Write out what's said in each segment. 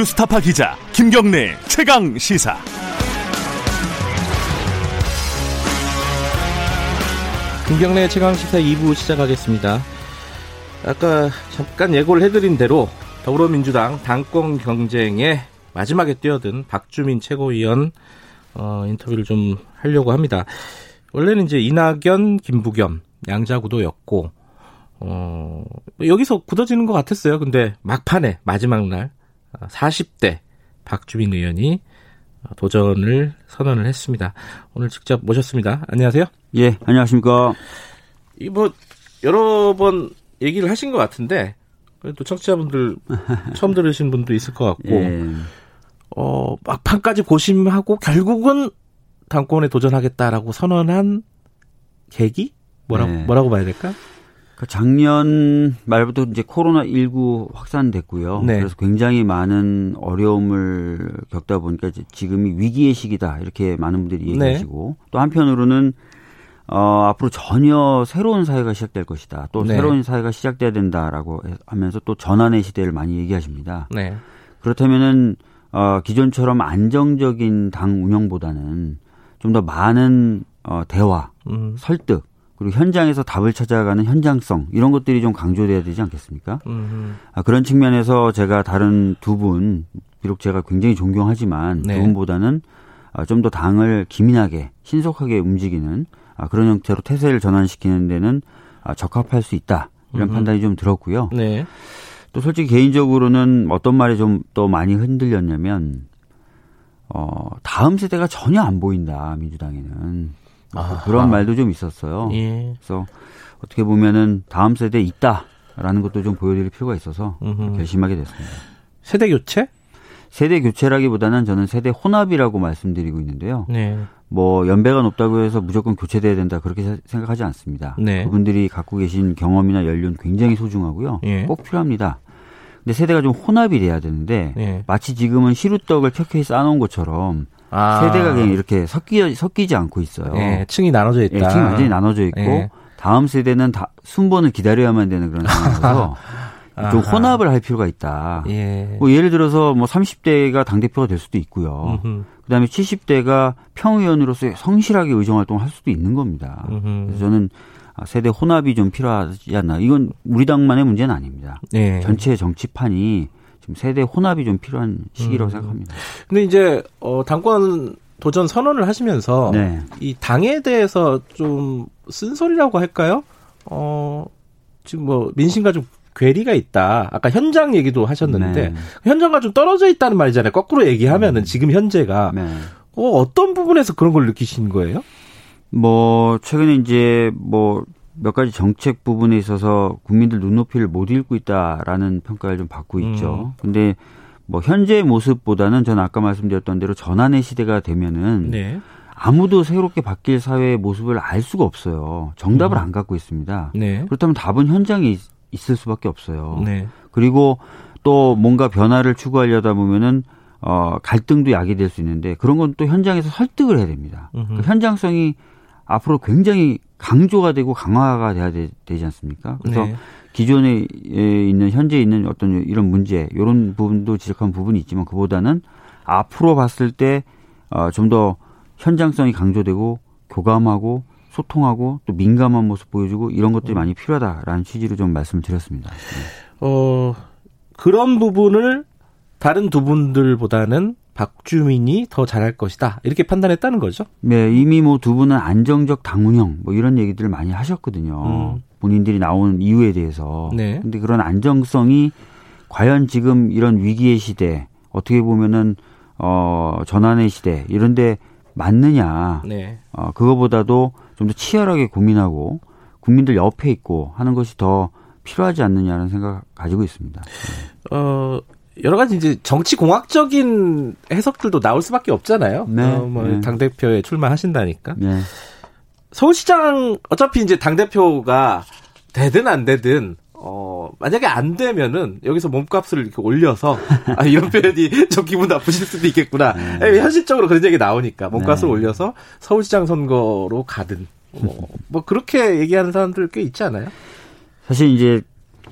뉴스타파 기자 김경래 최강 시사. 김경래 최강 시사 2부 시작하겠습니다. 아까 잠깐 예고를 해드린 대로 더불어민주당 당권 경쟁에 마지막에 뛰어든 박주민 최고위원 어, 인터뷰를 좀 하려고 합니다. 원래는 이제 이낙연, 김부겸 양자구도였고 어, 여기서 굳어지는 것 같았어요. 근데 막판에 마지막 날 40대 박주민 의원이 도전을 선언을 했습니다. 오늘 직접 모셨습니다. 안녕하세요. 예, 안녕하십니까. 이뭐 여러 번 얘기를 하신 것 같은데 또 청취자분들 처음 들으신 분도 있을 것 같고 예. 어 막판까지 고심하고 결국은 당권에 도전하겠다라고 선언한 계기 뭐라고 네. 뭐라고 봐야 될까? 그 작년 말부터 이제 코로나 19 확산됐고요. 네. 그래서 굉장히 많은 어려움을 겪다 보니까 이제 지금이 위기의 시기다 이렇게 많은 분들이 네. 얘기하시고 네. 또 한편으로는 어, 앞으로 전혀 새로운 사회가 시작될 것이다. 또 네. 새로운 사회가 시작돼야 된다라고 하면서 또 전환의 시대를 많이 얘기하십니다. 네. 그렇다면은 어, 기존처럼 안정적인 당 운영보다는 좀 더 많은 어, 대화, 음. 설득, 그리고 현장에서 답을 찾아가는 현장성 이런 것들이 좀 강조돼야 되지 않겠습니까? 아, 그런 측면에서 제가 다른 두 분 비록 제가 굉장히 존경하지만 네. 두 분보다는 아, 좀 더 당을 기민하게 신속하게 움직이는 아, 그런 형태로 태세를 전환시키는 데는 아, 적합할 수 있다 이런 음흠. 판단이 좀 들었고요. 네. 또 솔직히 개인적으로는 어떤 말이 좀 또 많이 흔들렸냐면 어 다음 세대가 전혀 안 보인다 민주당에는 아, 그런 말도 좀 있었어요. 예. 그래서 어떻게 보면은 다음 세대에 있다라는 것도 좀 보여드릴 필요가 있어서 음흠. 결심하게 됐습니다. 세대 교체? 세대 교체라기보다는 저는 세대 혼합이라고 말씀드리고 있는데요. 네. 뭐 연배가 높다고 해서 무조건 교체돼야 된다 그렇게 생각하지 않습니다. 네. 그분들이 갖고 계신 경험이나 연륜 굉장히 소중하고요. 예. 꼭 필요합니다. 근데 세대가 좀 혼합이 돼야 되는데 예. 마치 지금은 시루떡을 켜켜이 쌓아놓은 것처럼 아. 세대가 그냥 이렇게 섞이, 섞이지 않고 있어요. 예, 층이 나눠져 있다. 예, 층이 완전히 나눠져 있고 예. 다음 세대는 다 순번을 기다려야만 되는 그런 상황이라서 좀 혼합을 할 필요가 있다. 예. 뭐 예를 들어서 뭐 30대가 당 대표가 될 수도 있고요. 음흠. 그다음에 70대가 평의원으로서 성실하게 의정 활동을 할 수도 있는 겁니다. 음흠. 그래서 저는 세대 혼합이 좀 필요하지 않나. 이건 우리 당만의 문제는 아닙니다. 예. 전체 정치판이 지금 세대 혼합이 좀 필요한 시기라고 음. 생각합니다. 근데 이제 어 당권 도전 선언을 하시면서 네. 이 당에 대해서 좀 쓴소리라고 할까요? 어 지금 뭐 민심과 좀 괴리가 있다. 아까 현장 얘기도 하셨는데 네. 현장과 좀 떨어져 있다는 말이잖아요. 거꾸로 얘기하면은 음. 지금 현재가 네. 어, 어떤 부분에서 그런 걸 느끼신 거예요? 뭐 최근에 이제 뭐 몇 가지 정책 부분에 있어서 국민들 눈높이를 못 읽고 있다라는 평가를 좀 받고 있죠. 음. 근데 뭐 현재의 모습보다는 저는 아까 말씀드렸던 대로 전환의 시대가 되면은 네. 아무도 새롭게 바뀔 사회의 모습을 알 수가 없어요. 정답을 음. 안 갖고 있습니다. 네. 그렇다면 답은 현장에 있, 을 수밖에 없어요. 네. 그리고 또 뭔가 변화를 추구하려다 보면은 어 갈등도 야기될 수 있는데 그런 건 또 현장에서 설득을 해야 됩니다. 그 현장성이 앞으로 굉장히 강조가 되고 강화가 돼야 되, 지 않습니까? 그래서 네. 기존에 있는 현재 있는 어떤 이런 문제 이런 부분도 지적한 부분이 있지만 그보다는 앞으로 봤을 때 좀더 어, 현장성이 강조되고 교감하고 소통하고 또 민감한 모습 보여주고 이런 것들이 많이 필요하다라는 취지로 좀 말씀을 드렸습니다. 네. 어 그런 부분을 다른 두 분들보다는 박주민이 더 잘할 것이다 이렇게 판단했다는 거죠. 네, 이미 뭐 두 분은 안정적 당운형 뭐 이런 얘기들을 많이 하셨거든요. 음. 본인들이 나온 이유에 대해서. 네. 근데 그런 안정성이 과연 지금 이런 위기의 시대 어떻게 보면은 어 전환의 시대 이런데 맞느냐. 네. 어 그거보다도 좀 더 치열하게 고민하고 국민들 옆에 있고 하는 것이 더 필요하지 않느냐는 생각 가지고 있습니다. 네. 어 여러 가지 이제 정치 공학적인 해석들도 나올 수밖에 없잖아요. 네. 어, 뭐당 네. 대표에 출마하신다니까. 네. 서울시장 어차피 이제 당 대표가 되든 안 되든 어 만약에 안 되면은 여기서 몸값을 이렇게 올려서 아 이런 표현이 좀 기분 나쁘실 수도 있겠구나. 네. 현실적으로 그런 얘기 나오니까 몸값을 네. 올려서 서울시장 선거로 가든 뭐, 뭐 그렇게 얘기하는 사람들 꽤 있지 않아요? 사실 이제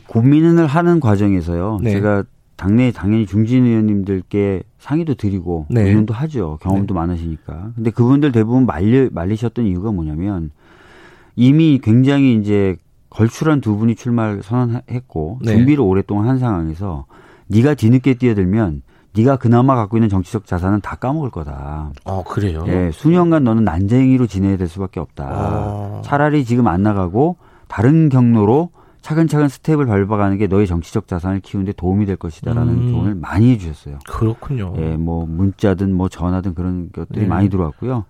고민을 하는 과정에서요. 네. 제가 당내 당연히 중진 의원님들께 상의도 드리고 네. 의논도 하죠. 경험도 네. 많으시니까. 근데 그분들 대부분 말리 말리셨던 이유가 뭐냐면 이미 굉장히 이제 걸출한 두 분이 출마를 선언했고 네. 준비를 오랫동안 한 상황에서 네가 뒤늦게 뛰어들면 네가 그나마 갖고 있는 정치적 자산은 다 까먹을 거다. 아 그래요? 예, 수년간 너는 난쟁이로 지내야 될 수밖에 없다. 아. 차라리 지금 안 나가고 다른 경로로 차근차근 스텝을 밟아가는 게 너의 정치적 자산을 키우는데 도움이 될 것이다라는 음. 조언을 많이 해주셨어요. 그렇군요. 예, 뭐 문자든 뭐 전화든 그런 것들이 네. 많이 들어왔고요.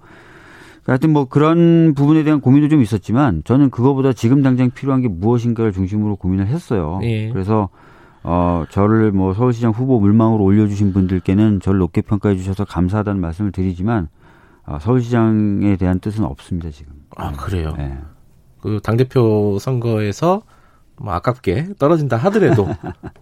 하여튼 뭐 그런 부분에 대한 고민도 좀 있었지만 저는 그거보다 지금 당장 필요한 게 무엇인가를 중심으로 고민을 했어요. 예. 그래서 어 저를 뭐 서울시장 후보 물망으로 올려주신 분들께는 저를 높게 평가해 주셔서 감사하다는 말씀을 드리지만 어, 서울시장에 대한 뜻은 없습니다 지금. 아 그래요. 네. 그당 대표 선거에서 뭐 아깝게 떨어진다 하더라도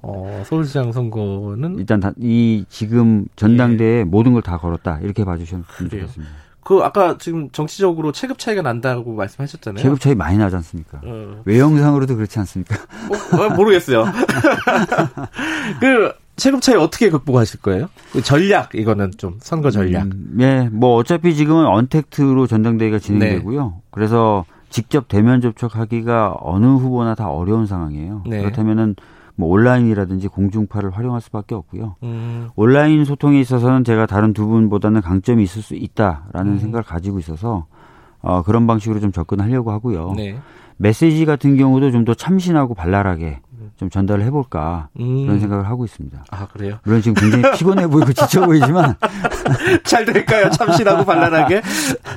어, 서울시장 선거는 일단 다, 이 지금 전당대에 예. 모든 걸 다 걸었다 이렇게 봐주셨으면 좋겠습니다. 그 아까 지금 정치적으로 체급 차이가 난다고 말씀하셨잖아요. 체급 차이 많이 나지 않습니까? 어. 외형상으로도 그렇지 않습니까? 어, 어, 모르겠어요. 그 체급 차이 어떻게 극복하실 거예요? 그 전략 이거는 좀 선거 전략. 음, 네, 뭐 어차피 지금은 언택트로 전당대회가 진행되고요. 네. 그래서 직접 대면 접촉하기가 어느 후보나 다 어려운 상황이에요. 네. 그렇다면은 뭐 온라인이라든지 공중파를 활용할 수밖에 없고요. 음. 온라인 소통에 있어서는 제가 다른 두 분보다는 강점이 있을 수 있다라는 음. 생각을 가지고 있어서 어, 그런 방식으로 좀 접근하려고 하고요. 네. 메시지 같은 경우도 좀 더 참신하고 발랄하게 좀 전달을 해볼까 음. 그런 생각을 하고 있습니다. 아 그래요? 물론 지금 굉장히 피곤해 보이고 지쳐 보이지만 잘 될까요? 참신하고 발랄하게.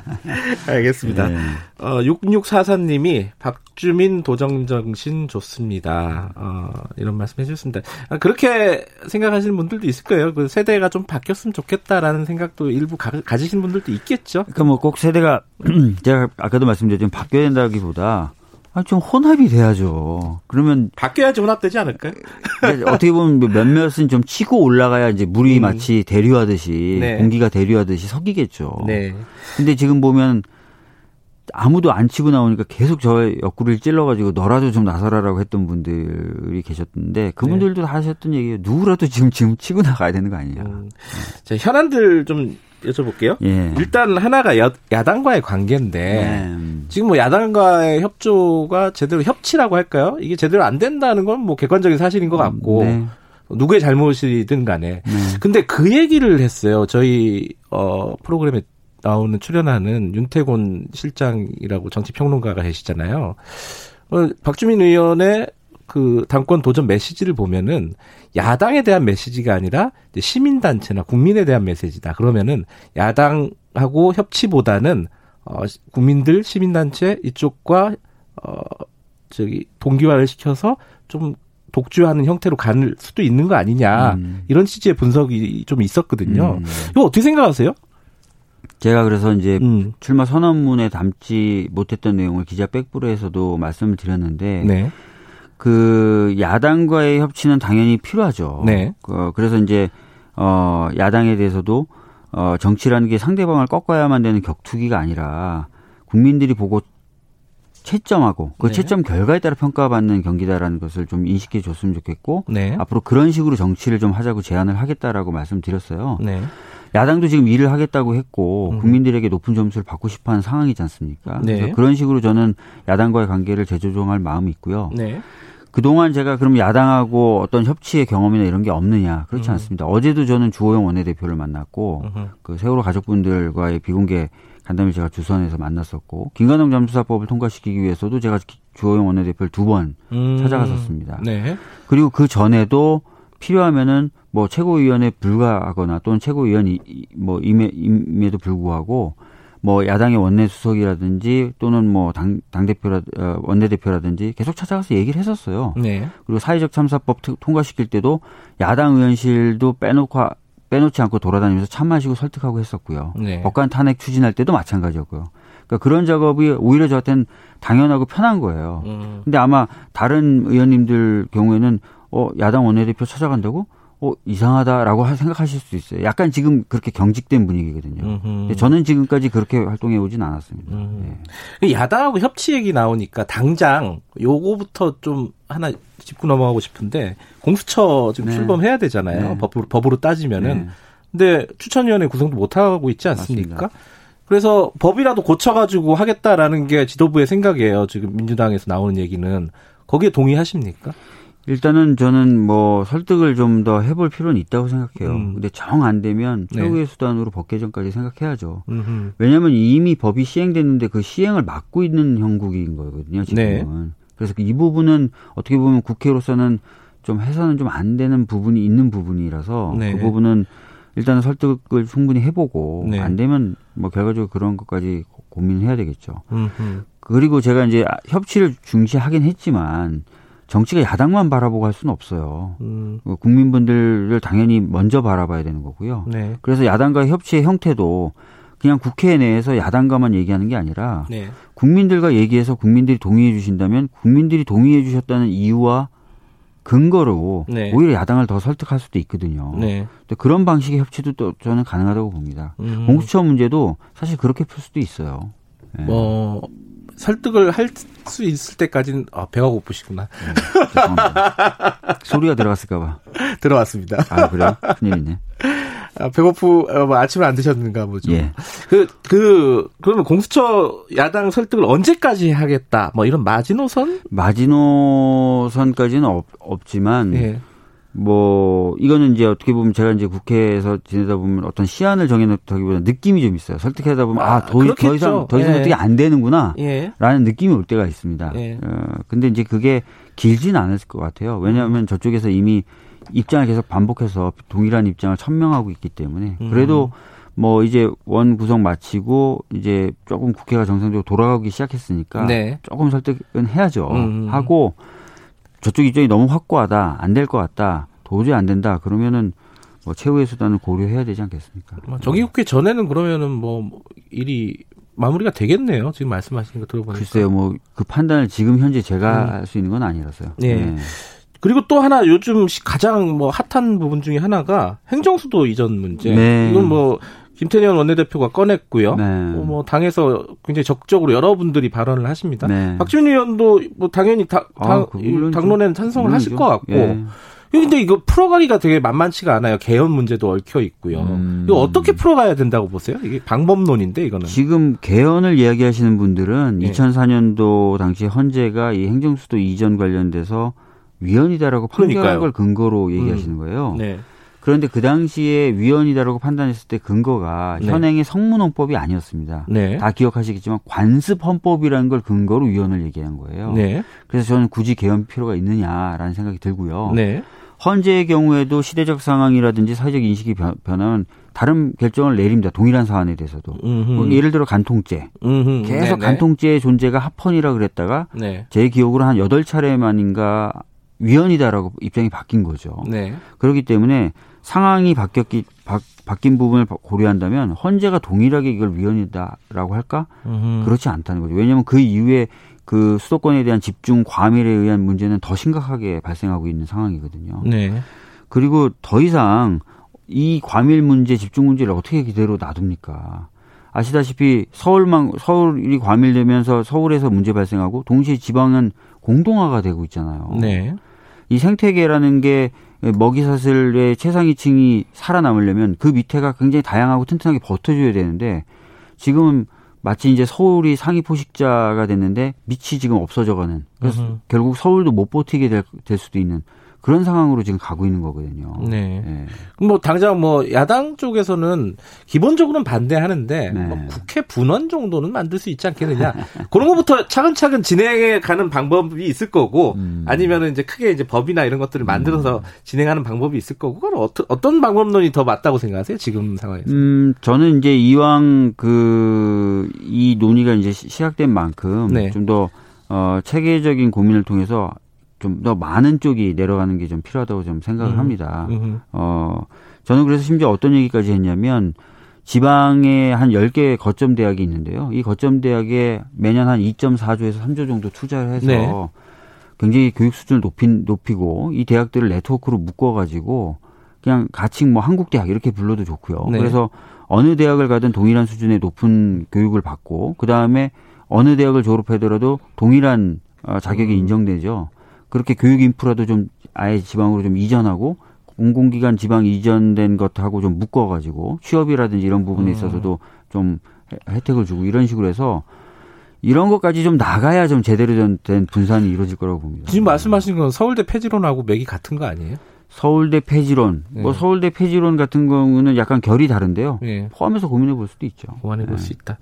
알겠습니다. 네. 어, 6644님이 박주민 도정 정신 좋습니다. 어, 이런 말씀 해주셨습니다. 아, 그렇게 생각하시는 분들도 있을 거예요. 그 세대가 좀 바뀌었으면 좋겠다라는 생각도 일부 가, 지신 분들도 있겠죠. 그러니까 뭐 꼭 세대가 제가 아까도 말씀드렸지만 바뀌어야 된다기보다 아, 좀 혼합이 돼야죠. 그러면. 바뀌어야지 혼합되지 않을까요? 어떻게 보면 몇몇은 좀 치고 올라가야 이제 물이 음. 마치 대류하듯이, 네. 공기가 대류하듯이 섞이겠죠. 네. 근데 지금 보면 아무도 안 치고 나오니까 계속 저 옆구리를 찔러가지고 너라도 좀 나서라라고 했던 분들이 계셨는데 그분들도 네. 하셨던 얘기예요. 누구라도 지금 지금 치고 나가야 되는 거 아니냐. 음. 자, 현안들 좀 여쭤볼게요. 예. 일단 하나가 야, 야당과의 관계인데 네. 지금 뭐 야당과의 협조가 제대로 협치라고 할까요? 이게 제대로 안 된다는 건 뭐 객관적인 사실인 것 같고 네. 누구의 잘못이든 간에. 네. 근데 그 얘기를 했어요. 저희 어 프로그램에 나오는 출연하는 윤태곤 실장이라고 정치평론가가 계시잖아요. 어, 박주민 의원의 그 당권 도전 메시지를 보면은 야당에 대한 메시지가 아니라 시민 단체나 국민에 대한 메시지다. 그러면은 야당하고 협치보다는 어, 국민들, 시민 단체 이쪽과 어, 저기 동기화를 시켜서 좀 독주하는 형태로 가는 수도 있는 거 아니냐 음. 이런 취지의 분석이 좀 있었거든요. 음. 이거 어떻게 생각하세요? 제가 그래서 이제 음. 출마 선언문에 담지 못했던 내용을 기자 백브로에서도 말씀을 드렸는데 네. 그 야당과의 협치는 당연히 필요하죠. 네. 그, 그래서 이제 어 야당에 대해서도 어 정치라는 게 상대방을 꺾어야만 되는 격투기가 아니라 국민들이 보고 채점하고 그 네. 채점 결과에 따라 평가받는 경기다라는 것을 좀 인식해 줬으면 좋겠고 네. 앞으로 그런 식으로 정치를 좀 하자고 제안을 하겠다라고 말씀드렸어요. 네. 야당도 지금 일을 하겠다고 했고 음. 국민들에게 높은 점수를 받고 싶어하는 상황이지 않습니까? 네. 그런 식으로 저는 야당과의 관계를 재조정할 마음이 있고요. 네. 그동안 제가 그럼 야당하고 어떤 협치의 경험이나 이런 게 없느냐 그렇지 음. 않습니다. 어제도 저는 주호영 원내대표를 만났고 음. 그 세월호 가족분들과의 비공개 간담회 제가 주선해서 만났었고 김관영 잠수사법을 통과시키기 위해서도 제가 주호영 원내대표를 두번 음. 찾아갔었습니다. 네. 그리고 그 전에도 필요하면은 뭐 최고위원에 불과하거나 또는 최고위원이 뭐 임에, 임에도 불구하고 뭐 야당의 원내 수석이라든지 또는 뭐 당 당대표라 어, 원내 대표라든지 계속 찾아가서 얘기를 했었어요. 네. 그리고 사회적 참사법 통과시킬 때도 야당 의원실도 빼놓고 빼놓지 않고 돌아다니면서 참 마시고 설득하고 했었고요. 네. 법관 탄핵 추진할 때도 마찬가지였고요. 그러니까 그런 작업이 오히려 저한테는 당연하고 편한 거예요. 음. 근데 아마 다른 의원님들 경우에는 어 야당 원내대표 찾아간다고 어, 이상하다라고 생각하실 수도 있어요. 약간 지금 그렇게 경직된 분위기거든요. 저는 지금까지 그렇게 활동해 오진 않았습니다. 네. 야당하고 협치 얘기 나오니까 당장 요거부터 좀 하나 짚고 넘어가고 싶은데 공수처 지금 네. 출범해야 되잖아요. 네. 법으로, 법으로 따지면은. 네. 근데 추천위원회 구성도 못 하고 있지 않습니까? 맞습니다. 그래서 법이라도 고쳐가지고 하겠다라는 게 지도부의 생각이에요. 지금 민주당에서 나오는 얘기는 거기에 동의하십니까? 일단은 저는 뭐 설득을 좀 더 해볼 필요는 있다고 생각해요. 음. 근데 정 안 되면 네. 최후의 네. 수단으로 법 개정까지 생각해야죠. 음흠. 왜냐하면 이미 법이 시행됐는데 그 시행을 막고 있는 형국인 거거든요. 지금은. 네. 그래서 이 부분은 어떻게 보면 국회로서는 좀 해서는 좀 안 되는 부분이 있는 부분이라서 네. 그 부분은 일단은 설득을 충분히 해보고 네. 안 되면 뭐 결과적으로 그런 것까지 고민해야 되겠죠. 음흠. 그리고 제가 이제 협치를 중시하긴 했지만 정치가 야당만 바라보고 할 수는 없어요. 음. 그 국민분들을 당연히 먼저 바라봐야 되는 거고요. 네. 그래서 야당과 협치의 형태도 그냥 국회 내에서 야당과만 얘기하는 게 아니라 네. 국민들과 얘기해서 국민들이 동의해 주신다면 국민들이 동의해 주셨다는 이유와 근거로 네. 오히려 야당을 더 설득할 수도 있거든요. 네. 그런 방식의 협치도 또 저는 가능하다고 봅니다. 음. 공수처 문제도 사실 그렇게 풀 수도 있어요. 네. 뭐 설득을 할 수 있을 때까지는 아, 배가 고프시구나. 네, 소리가 들어갔을까봐. 들어왔습니다. 아 그래요? 큰일이네. 아, 배고프 어, 뭐 아침을 안 드셨는가 보죠. 예. 그, 그, 그러면 공수처 야당 설득을 언제까지 하겠다? 뭐 이런 마지노선? 마지노선까지는 없, 없지만 예. 뭐 이거는 이제 어떻게 보면 제가 이제 국회에서 지내다 보면 어떤 시안을 정해놓다기보다 느낌이 좀 있어요. 설득하다 보면 아더 아, 더 이상 더 이상 예. 어떻게 안 되는구나라는 예. 느낌이 올 때가 있습니다. 예. 어, 근데 이제 그게 길지는 않을 것 같아요. 왜냐하면 저쪽에서 이미 입장을 계속 반복해서 동일한 입장을 천명하고 있기 때문에 음. 그래도 뭐 이제 원 구성 마치고 이제 조금 국회가 정상적으로 돌아가기 시작했으니까 네. 조금 설득은 해야죠. 음. 하고 저쪽 입장이 너무 확고하다, 안 될 것 같다, 도저히 안 된다, 그러면은 뭐 최후의 수단을 고려해야 되지 않겠습니까? 뭐 정기국회 전에는 그러면은 뭐 일이 마무리가 되겠네요. 지금 말씀하시는 거 들어보니까. 글쎄요, 뭐 그 판단을 지금 현재 제가 음. 할수 있는 건 아니라서요. 네. 네. 그리고 또 하나 요즘 가장 뭐 핫한 부분 중에 하나가 행정수도 이전 문제. 네. 이건 뭐 김태년 원내대표가 꺼냈고요. 네. 뭐, 뭐 당에서 굉장히 적극적으로 여러분들이 발언을 하십니다. 네. 박지원 의원도 뭐 당연히 다, 아, 당론에는 찬성을 하실 것 같고. 예. 근데 이거 풀어가기가 되게 만만치가 않아요. 개헌 문제도 얽혀 있고요. 음. 이거 어떻게 풀어가야 된다고 보세요? 이게 방법론인데 이거는. 지금 개헌을 이야기하시는 분들은 네. 2004년도 당시 헌재가 이 행정수도 이전 관련돼서 위헌이다라고 판결한 걸 근거로 얘기하시는 음. 거예요. 네. 그런데 그 당시에 위헌이다라고 판단했을 때 근거가 네. 현행의 성문헌법이 아니었습니다. 네. 다 기억하시겠지만 관습헌법이라는 걸 근거로 위헌을 얘기한 거예요. 네. 그래서 저는 굳이 개헌 필요가 있느냐라는 생각이 들고요. 네. 헌재의 경우에도 시대적 상황이라든지 사회적 인식이 변하면 다른 결정을 내립니다. 동일한 사안에 대해서도. 뭐 예를 들어 간통죄. 음흠. 계속 네네. 간통죄의 존재가 합헌이라 그랬다가 네. 제 기억으로 한 여덟 차례만인가 위헌이다라고 입장이 바뀐 거죠. 네. 그렇기 때문에 상황이 바뀌었기 바, 바뀐 부분을 고려한다면 헌재가 동일하게 이걸 위헌이다라고 할까? 음흠. 그렇지 않다는 거죠. 왜냐하면 그 이후에 그 수도권에 대한 집중 과밀에 의한 문제는 더 심각하게 발생하고 있는 상황이거든요. 네. 그리고 더 이상 이 과밀 문제, 집중 문제를 어떻게 그대로 놔둡니까? 아시다시피 서울만 서울이 과밀되면서 서울에서 문제 발생하고 동시에 지방은 공동화가 되고 있잖아요. 네. 이 생태계라는 게 먹이사슬의 최상위층이 살아남으려면 그 밑에가 굉장히 다양하고 튼튼하게 버텨줘야 되는데 지금은 마치 이제 서울이 상위 포식자가 됐는데 밑이 지금 없어져가는 그래서 으흠. 결국 서울도 못 버티게 될, 될 수도 있는 그런 상황으로 지금 가고 있는 거거든요. 네. 네. 뭐 당장 뭐 야당 쪽에서는 기본적으로는 반대하는데 네. 뭐 국회 분원 정도는 만들 수 있지 않겠느냐. 그런 것부터 차근차근 진행해 가는 방법이 있을 거고 음. 아니면은 이제 크게 이제 법이나 이런 것들을 만들어서 음. 진행하는 방법이 있을 거고 그건 어떤 어떤 방법론이 더 맞다고 생각하세요? 지금 상황에서? 음, 저는 이제 이왕 그 이 논의가 이제 시작된 만큼 네. 좀더 어, 체계적인 고민을 통해서 좀 더 많은 쪽이 내려가는 게 좀 필요하다고 좀 생각을 음. 합니다. 음. 어, 저는 그래서 심지어 어떤 얘기까지 했냐면 지방에 한 10개 거점 대학이 있는데요. 이 거점 대학에 매년 한 2.4조에서 3조 정도 투자를 해서 네. 굉장히 교육 수준을 높인, 높이고 이 대학들을 네트워크로 묶어 가지고 그냥 가칭 뭐 한국 대학 이렇게 불러도 좋고요. 네. 그래서 어느 대학을 가든 동일한 수준의 높은 교육을 받고 그 다음에 어느 대학을 졸업하더라도 동일한 어, 자격이 음. 인정되죠. 그렇게 교육 인프라도 좀 아예 지방으로 좀 이전하고 공공기관 지방 이전된 것하고 좀 묶어가지고 취업이라든지 이런 부분에 음. 있어서도 좀 혜택을 주고 이런 식으로 해서 이런 것까지 좀 나가야 좀 제대로 된 분산이 이루어질 거라고 봅니다. 지금 말씀하신 건 서울대 폐지론하고 맥이 같은 거 아니에요? 서울대 폐지론, 네. 뭐 서울대 폐지론 같은 경우는 약간 결이 다른데요. 네. 포함해서 고민해 볼 수도 있죠. 고민해 볼수 네. 있다.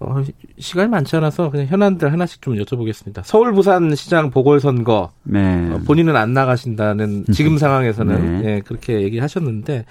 어, 시간이 많지 않아서 그냥 현안들 하나씩 좀 여쭤보겠습니다. 서울 부산시장 보궐선거 네. 어, 본인은 안 나가신다는 지금 상황에서는 네. 예, 그렇게 얘기하셨는데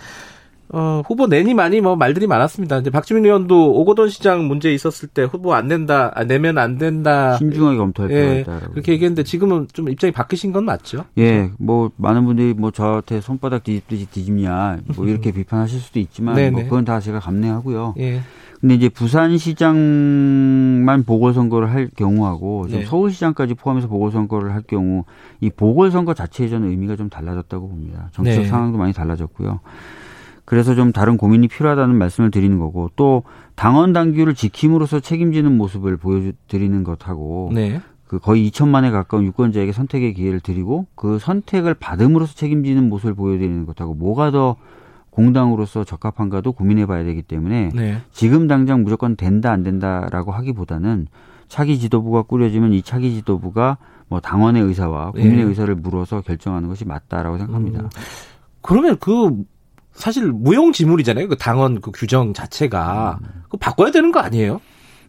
어, 후보 내니 많이 뭐 말들이 많았습니다. 이제 박주민 의원도 오거돈 시장 문제 있었을 때 후보 안 된다, 아, 내면 안 된다. 신중하게 검토할 예, 그렇게 얘기했는데 지금은 좀 입장이 바뀌신 건 맞죠? 예, 뭐 많은 분들이 뭐 저한테 손바닥 뒤집듯이 뒤집냐, 뭐 이렇게 비판하실 수도 있지만 뭐 그건 다 제가 감내하고요. 예. 근데 이제 부산시장만 보궐선거를 할 경우하고 네. 서울시장까지 포함해서 보궐선거를 할 경우 이 보궐선거 자체에 저는 의미가 좀 달라졌다고 봅니다. 정치적 네. 상황도 많이 달라졌고요. 그래서 좀 다른 고민이 필요하다는 말씀을 드리는 거고 또 당원 당규를 지킴으로써 책임지는 모습을 보여드리는 것하고 네. 그 거의 2천만에 가까운 유권자에게 선택의 기회를 드리고 그 선택을 받음으로써 책임지는 모습을 보여드리는 것하고 뭐가 더 공당으로서 적합한가도 고민해 봐야 되기 때문에 네. 지금 당장 무조건 된다 안 된다라고 하기보다는 차기 지도부가 꾸려지면 이 차기 지도부가 뭐 당원의 의사와 국민의 네. 의사를 물어서 결정하는 것이 맞다라고 생각합니다. 음. 그러면 그 사실 무용지물이잖아요. 그 당원 그 규정 자체가 음. 그 바꿔야 되는 거 아니에요?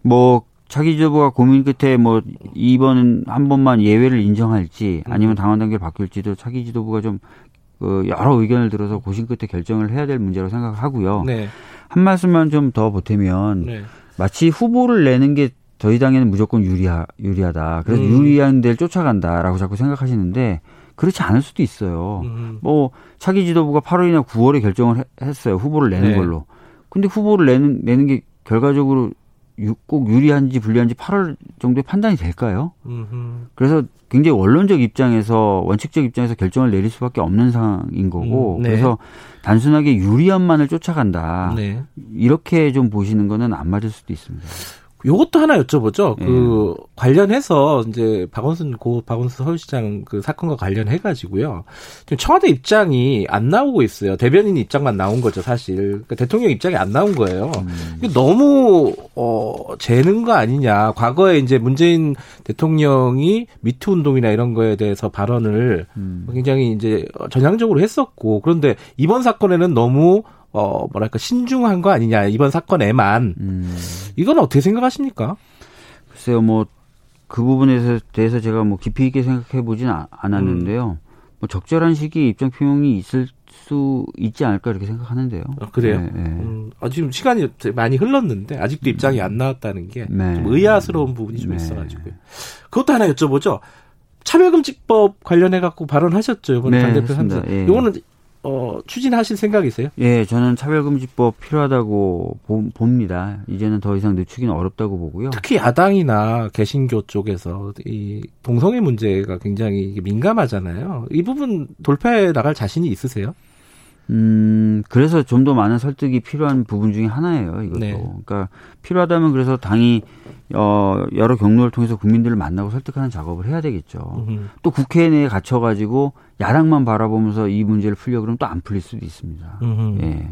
뭐 차기 지도부가 고민 끝에 뭐 이번 한 번만 예외를 인정할지 아니면 음. 당원 단계를 바뀔지도 차기 지도부가 좀그 여러 의견을 들어서 고심 끝에 결정을 해야 될 문제라고 생각하고요. 네. 한 말씀만 좀 더 보태면 네. 마치 후보를 내는 게 저희 당에는 무조건 유리하, 유리하다. 그래서 음. 유리한 데를 쫓아간다라고 자꾸 생각하시는데 그렇지 않을 수도 있어요. 음. 뭐 차기 지도부가 8월이나 9월에 결정을 했어요. 후보를 내는 네. 걸로. 근데 후보를 내는 내는 게 결과적으로 꼭 유리한지 불리한지 8월 정도에 판단이 될까요? 음흠. 그래서 굉장히 원론적 입장에서 원칙적 입장에서 결정을 내릴 수밖에 없는 상황인 거고 음, 네. 그래서 단순하게 유리함만을 쫓아간다 네. 이렇게 좀 보시는 거는 안 맞을 수도 있습니다. 요것도 하나 여쭤보죠. 네. 그 관련해서 이제 박원순 고 박원순 서울시장 그 사건과 관련해 가지고요. 지금 청와대 입장이 안 나오고 있어요. 대변인 입장만 나온 거죠, 사실. 그러니까 대통령 입장이 안 나온 거예요. 음. 이게 너무 어 재는 거 아니냐. 과거에 이제 문재인 대통령이 미투 운동이나 이런 거에 대해서 발언을 음. 굉장히 이제 전향적으로 했었고 그런데 이번 사건에는 너무 어 뭐랄까 신중한 거 아니냐 이번 사건에만 음. 이건 어떻게 생각하십니까? 글쎄요 뭐 그 부분에 대해서 제가 뭐 깊이 있게 생각해 보진 않았는데요. 음. 뭐 적절한 시기에 입장 표명이 있을 수 있지 않을까 이렇게 생각하는데요. 아, 그래요? 네, 네. 음, 아, 지금 시간이 많이 흘렀는데 아직도 입장이 안 나왔다는 게좀 네. 의아스러운 부분이 좀 네. 있어가지고요. 그것도 하나 여쭤보죠. 차별금지법 관련해 갖고 발언하셨죠 이번에 네, 당 대표 선서. 예. 이거는 어, 추진하실 생각이세요? 예, 저는 차별금지법 필요하다고 봅니다. 이제는 더 이상 늦추기는 어렵다고 보고요. 특히 야당이나 개신교 쪽에서 이 동성애 문제가 굉장히 민감하잖아요. 이 부분 돌파해 나갈 자신이 있으세요? 음, 그래서 좀 더 많은 설득이 필요한 부분 중에 하나예요, 이것도. 네. 그러니까 필요하다면 그래서 당이 어, 여러 경로를 통해서 국민들을 만나고 설득하는 작업을 해야 되겠죠. 음흠. 또 국회 내에 갇혀 가지고 야당만 바라보면서 이 문제를 풀려 그러면 또 안 풀릴 수도 있습니다. 음흠. 예.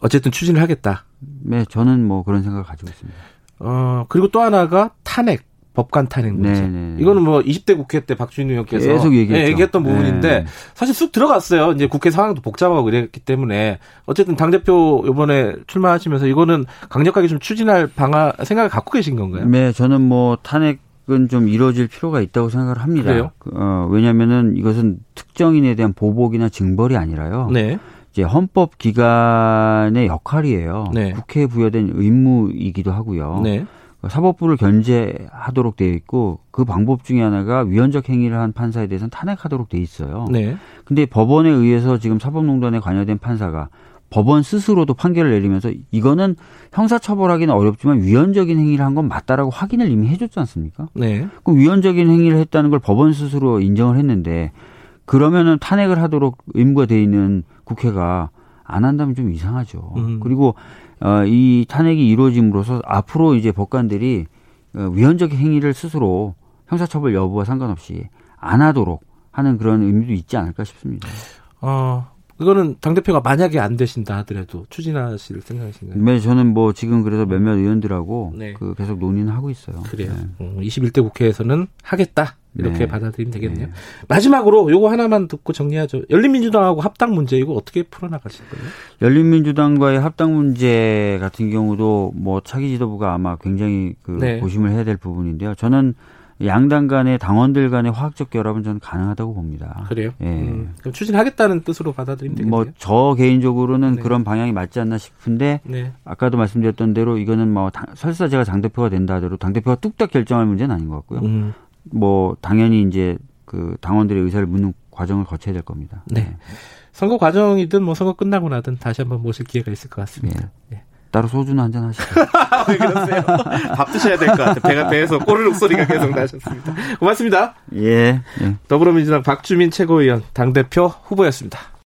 어쨌든 추진을 하겠다. 네, 저는 뭐 그런 생각을 가지고 있습니다. 어, 그리고 또 하나가 탄핵. 법관 탄핵 문제. 네네. 네. 이거는 뭐 20대 국회 때 박준희 의원께서 계속 얘기했죠. 네, 얘기했던 부분인데 네. 사실 쑥 들어갔어요. 이제 국회 상황도 복잡하고 그랬기 때문에 어쨌든 당 대표 이번에 출마하시면서 이거는 강력하게 좀 추진할 방안 생각을 갖고 계신 건가요? 네, 저는 뭐 탄핵 은 좀 이루어질 필요가 있다고 생각을 합니다. 그래요? 어, 왜냐면은 이것은 특정인에 대한 보복이나 징벌이 아니라요. 네. 이제 헌법 기관의 역할이에요. 네. 국회에 부여된 의무이기도 하고요. 네. 사법부를 견제하도록 되어 있고 그 방법 중에 하나가 위헌적 행위를 한 판사에 대해서는 탄핵하도록 되어 있어요. 네. 근데 법원에 의해서 지금 사법농단에 관여된 판사가 법원 스스로도 판결을 내리면서 이거는 형사처벌하기는 어렵지만 위헌적인 행위를 한 건 맞다라고 확인을 이미 해줬지 않습니까? 네. 그럼 위헌적인 행위를 했다는 걸 법원 스스로 인정을 했는데 그러면은 탄핵을 하도록 의무가 돼 있는 국회가 안 한다면 좀 이상하죠. 음. 그리고 어, 이 탄핵이 이루어짐으로써 앞으로 이제 법관들이 어, 위헌적 행위를 스스로 형사처벌 여부와 상관없이 안 하도록 하는 그런 의미도 있지 않을까 싶습니다. 어, 그거는 당대표가 만약에 안 되신다 하더라도 추진하실 생각이신가요? 네, 저는 뭐 지금 그래서 몇몇 의원들하고 네. 그 계속 논의는 하고 있어요. 그래요. 네. 음, 21대 국회에서는 하겠다. 이렇게 네. 받아들이면 되겠네요. 네. 마지막으로 요거 하나만 듣고 정리하죠. 열린민주당하고 합당 문제 이거 어떻게 풀어나가실 거예요? 열린민주당과의 합당 문제 같은 경우도 뭐 차기 지도부가 아마 굉장히 그 네. 고심을 해야 될 부분인데요. 저는 양당 간의 당원들 간의 화학적 결합은 저는 가능하다고 봅니다. 그래요? 예. 음, 그럼 추진하겠다는 뜻으로 받아들이면 되겠네요. 뭐 저 개인적으로는 네. 그런 방향이 맞지 않나 싶은데 네. 아까도 말씀드렸던 대로 이거는 뭐 당, 설사 제가 당 대표가 된다 하더라도 당 대표가 뚝딱 결정할 문제는 아닌 것 같고요. 음. 뭐 당연히 이제 그 당원들의 의사를 묻는 과정을 거쳐야 될 겁니다. 네. 네. 선거 과정이든 뭐 선거 끝나고 나든 다시 한번 모실 기회가 있을 것 같습니다. 네. 네. 따로 소주는 한잔 하시죠. 왜 그러세요? 밥 드셔야 될 것 같아요. 배가 배에서 꼬르륵 소리가 계속 나셨습니다. 고맙습니다. 예. 예. 더불어민주당 박주민 최고위원 당대표 후보였습니다.